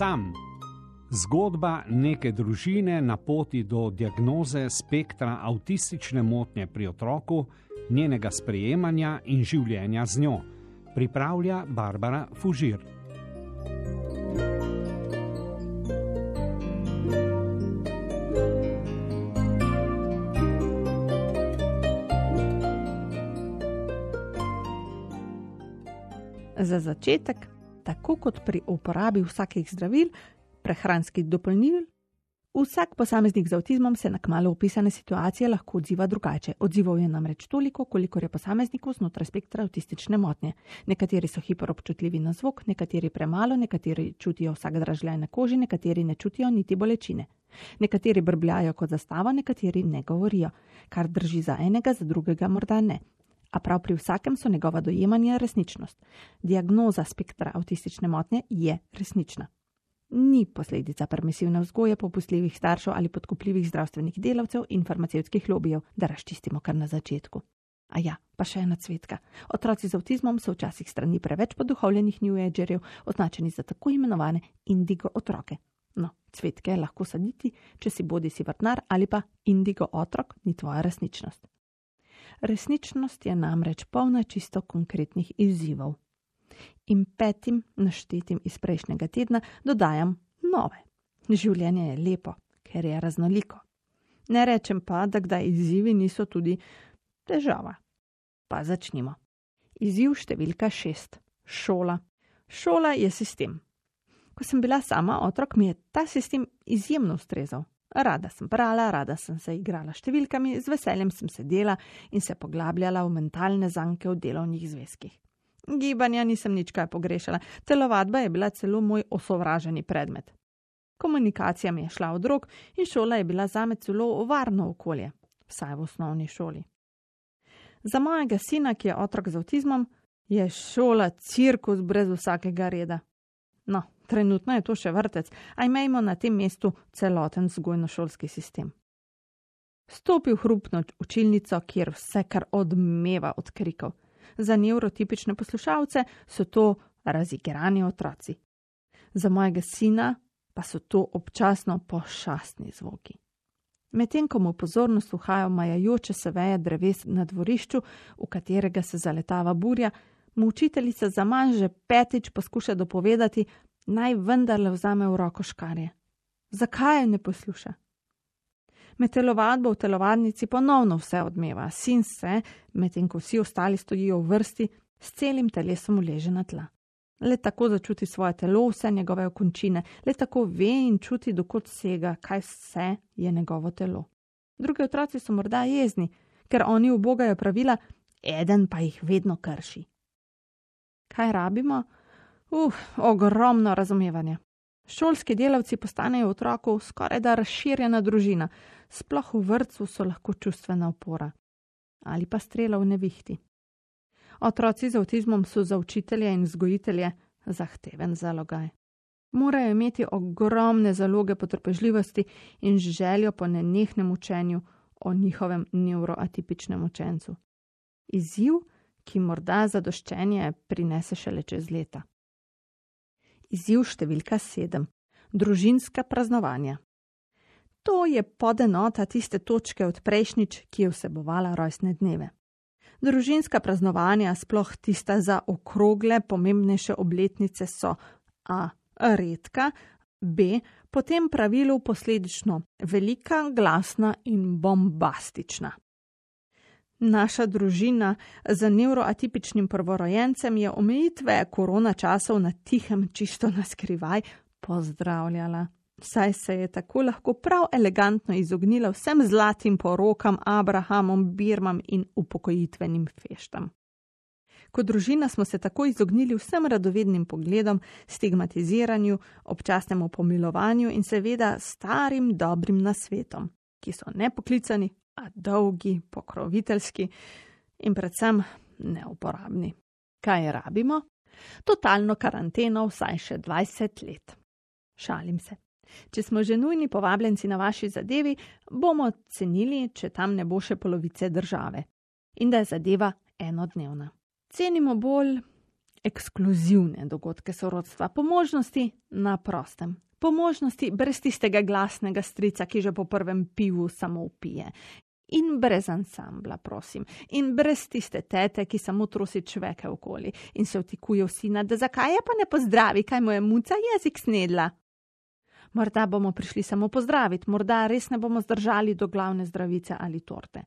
Sam. Zgodba neke družine na poti do diagnoze spektra avtistične motnje pri otroku, njenega sprejemanja in življenja z njo, pripravlja Barbara Fužir. Za začetek, tako kot pri uporabi vsakih zdravil, prehranskih dopolnil, vsak posameznik z avtizmom se na kmalo opisane situacije lahko odziva drugače. Odzival je namreč toliko, kolikor je posameznikov znotraj spektra avtistične motnje. Nekateri so hiperopčutljivi na zvok, nekateri premalo, nekateri čutijo vsak dražljaj na koži, nekateri ne čutijo niti bolečine. Nekateri brbljajo kot zastava, nekateri ne govorijo, kar drži za enega, za drugega morda ne. A prav pri vsakem so njegova dojemanja resničnost. Diagnoza spektra avtistične motnje je resnična ni posledica permisivne vzgoje popustljivih staršev ali podkupljivih zdravstvenih delavcev in farmacevskih lobijev, da razčistimo kar na začetku. A ja, pa še ena cvetka. Otroci z avtizmom so včasih strani preveč poduhovljenih New Agerjev označeni za tako imenovane indigo otroke. No, cvetke je lahko saditi, če si bodi si vrtnar ali pa indigo otrok, ni tvoja resničnost. Resničnost je namreč polna čisto konkretnih izzivov in petim naštetim iz prejšnjega tedna dodajam nove. Življenje je lepo, ker je raznoliko. Ne rečem pa, da kdaj izzivi niso tudi težava. Pa začnimo. Izziv številka šest: šola. Šola je sistem. Ko sem bila sama otrok, mi je ta sistem izjemno ustrezal. Rada sem brala, rada sem se igrala številkami, z veseljem sem sedela in se poglabljala v mentalne zanke v delovnih zvezkih. Gibanja nisem nič kaj pogrešala, telovadba je bila celo moj osovraženi predmet. Komunikacija mi je šla od rok in šola je bila zame celo varno okolje, vsaj v osnovni šoli. Za mojega sina, ki je otrok z avtizmom, je šola cirkus brez vsakega reda. No, trenutno je to še vrtec, a imejmo na tem mestu celoten vzgojno-šolski sistem. Stopil hrupno učilnico, kjer vse kar odmeva od krikov za neurotipične poslušalce so to razigrani otroci. Za mojega sina pa so to občasno pošastni zvoki. Medtem ko mu pozornost uhaja majajoče se veje dreves na dvorišču, v katerega se zaletava burja, mu učiteljica za manj že petič poskuša dopovedati, naj vendarle vzame v roko škarje. Zakaj je ne posluša? Med telovadbo v telovadnici ponovno vse odmeva, sin se, medtem ko vsi ostali stojijo v vrsti, s celim telesom uleže na tla. Le tako začuti svoje telo, vse njegove okončine, le tako ve in čuti, dokot sega, kaj vse je njegovo telo. Drugi otroci so morda jezni, ker oni ubogajo pravila, eden pa jih vedno krši. Kaj rabimo? Uf, ogromno razumevanja. Šolski delavci postanejo otroku skoraj da razširjena družina, sploh v vrtu so lahko čustvena opora ali pa strela v nevihti. Otroci z avtizmom so za učitelje in vzgojitelje zahteven zalogaj. Morajo imeti ogromne zaloge potrpežljivosti in željo po nenehnem učenju o njihovem neuroatipičnem učencu. Izziv, ki morda zadoščenje prinese šele čez leta. Izziv številka sedem: družinska praznovanja. To je podenota tiste točke od prejšnjič, ki je vsebovala rojstne dneve. Družinska praznovanja, sploh tista za okrogle, pomembnejše obletnice, so a. redka, b. potem pravilu posledično velika, glasna in bombastična. Naša družina z neuroatipičnim prvorojencem je omejitve korona časov na tihem, čisto na skrivaj pozdravljala saj se je tako lahko prav elegantno izognila vsem zlatim porokam, Abrahamom, Birmam in upokojitvenim feštam. Kot družina smo se tako izognili vsem radovednim pogledom, stigmatiziranju, občasnemu pomilovanju in seveda starim dobrim nasvetom, ki so nepoklicani, a dolgi, pokroviteljski in predvsem neuporabni. Kaj rabimo? Totalno karanteno vsaj še 20 let. Šalim se. Če smo že nujni povabljenci na vaši zadevi, bomo cenili, če tam ne bo še polovice države in da je zadeva enodnevna. Cenimo bolj Ekskluzivne dogodke sorodstva, po možnosti na prostem, po možnosti brez tistega glasnega strica, ki že po prvem pivu samo upije. In brez ansambla, prosim, in brez tiste tete, ki samo trosi čveke okoli in se vtikuje v sina, da zakaj je pa ne pozdravi, kaj mu je muca jezik snedla. Morda bomo prišli samo pozdraviti, morda res ne bomo zdržali do glavne zdravice ali torte.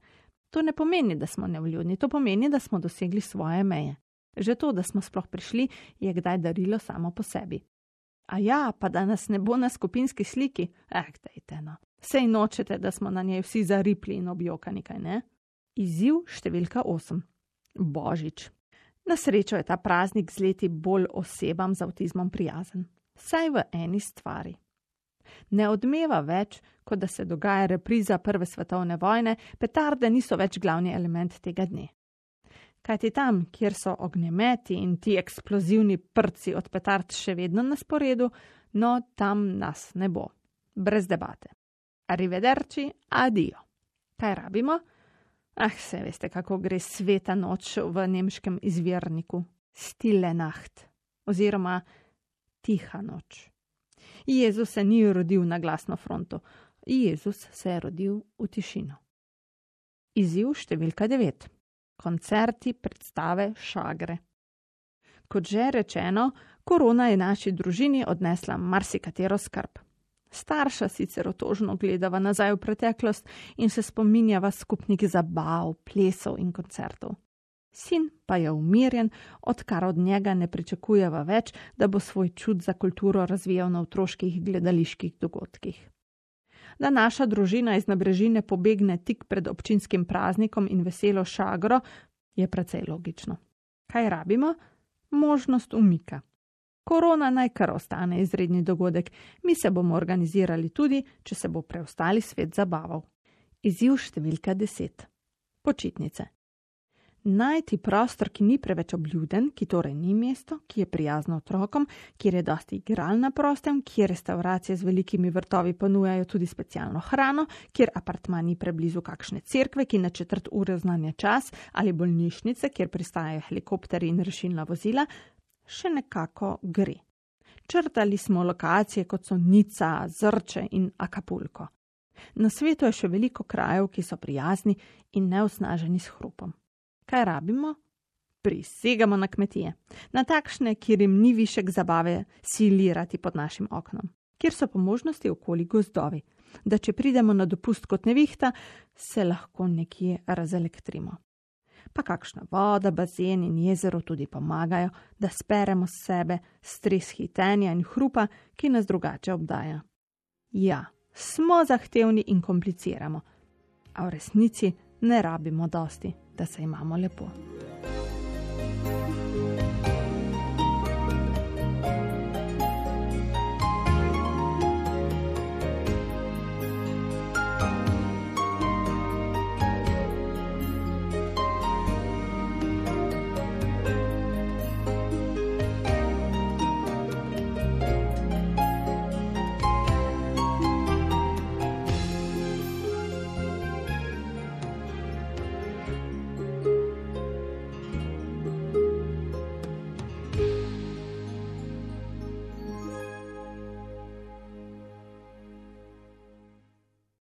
To ne pomeni, da smo nevljudni, to pomeni, da smo dosegli svoje meje. Že to, da smo sploh prišli, je kdaj darilo samo po sebi. A ja, pa da nas ne bo na skupinski sliki, eh, dajte no. Sej nočete, da smo na njej vsi zaripli in objokani, kaj ne? Izziv številka 8. Božič. Na srečo je ta praznik z leti bolj osebam z avtizmom prijazen. Saj v eni stvari. Ne odmeva več, kot da se dogaja repriza Prve svetovne vojne, petarde niso več glavni element tega dne. Kajti tam, kjer so ognjemeti in ti eksplozivni prci od petard še vedno na sporedu, no tam nas ne bo. Brez debate. Arrivederci, adijo. Kaj rabimo? Ah, se veste, kako gre sveta noč v nemškem izvirniku. Stille nacht oziroma tiha noč. Jezus se ni rodil na glasno fronto, Jezus se je rodil v tišino. Izziv številka 9. Koncerti, predstave, šagre. Kot že rečeno, korona je naši družini odnesla marsikatero skrb. Starša sicer otožno gledava nazaj v preteklost in se spominjava skupnih zabav, plesov in koncertov. Sin pa je umirjen, odkar od njega ne pričakujeva več, da bo svoj čut za kulturo razvijal na otroških gledaliških dogodkih. Da naša družina iz nabrežine pobegne tik pred občinskim praznikom in veselo šagro, je precej logično. Kaj rabimo? Možnost umika. Korona naj kar ostane izredni dogodek, mi se bomo organizirali tudi, če se bo preostali svet zabaval. Izziv številka 10. Počitnice. Najti prostor, ki ni preveč obljuden, ki torej ni mesto, ki je prijazno otrokom, kjer je dosti igral na prostem, kjer restauracije z velikimi vrtovi ponujajo tudi specialno hrano, kjer apartma ni preblizu kakšne cerkve, ki na četrt ure znanja čas ali bolnišnice, kjer pristajajo helikopteri in rešilna vozila, še nekako gre. Črtali smo lokacije kot so Nica, Zrče in Akapulko. Na svetu je še veliko krajev, ki so prijazni in neusnaženi s hrupom. Kaj rabimo? Prisegamo na kmetije, na takšne, kjer jim ni višek zabave silirati pod našim oknom, kjer so po možnosti okoli gozdovi, da če pridemo na dopust kot nevihta, se lahko nekje razelektrimo pa kakšna voda, bazen in jezero tudi pomagajo, da speremo sebe stres hitenja in hrupa, ki nas drugače obdaja. Ja, smo zahtevni in kompliciramo, a v resnici ne rabimo dosti, da se imamo lepo.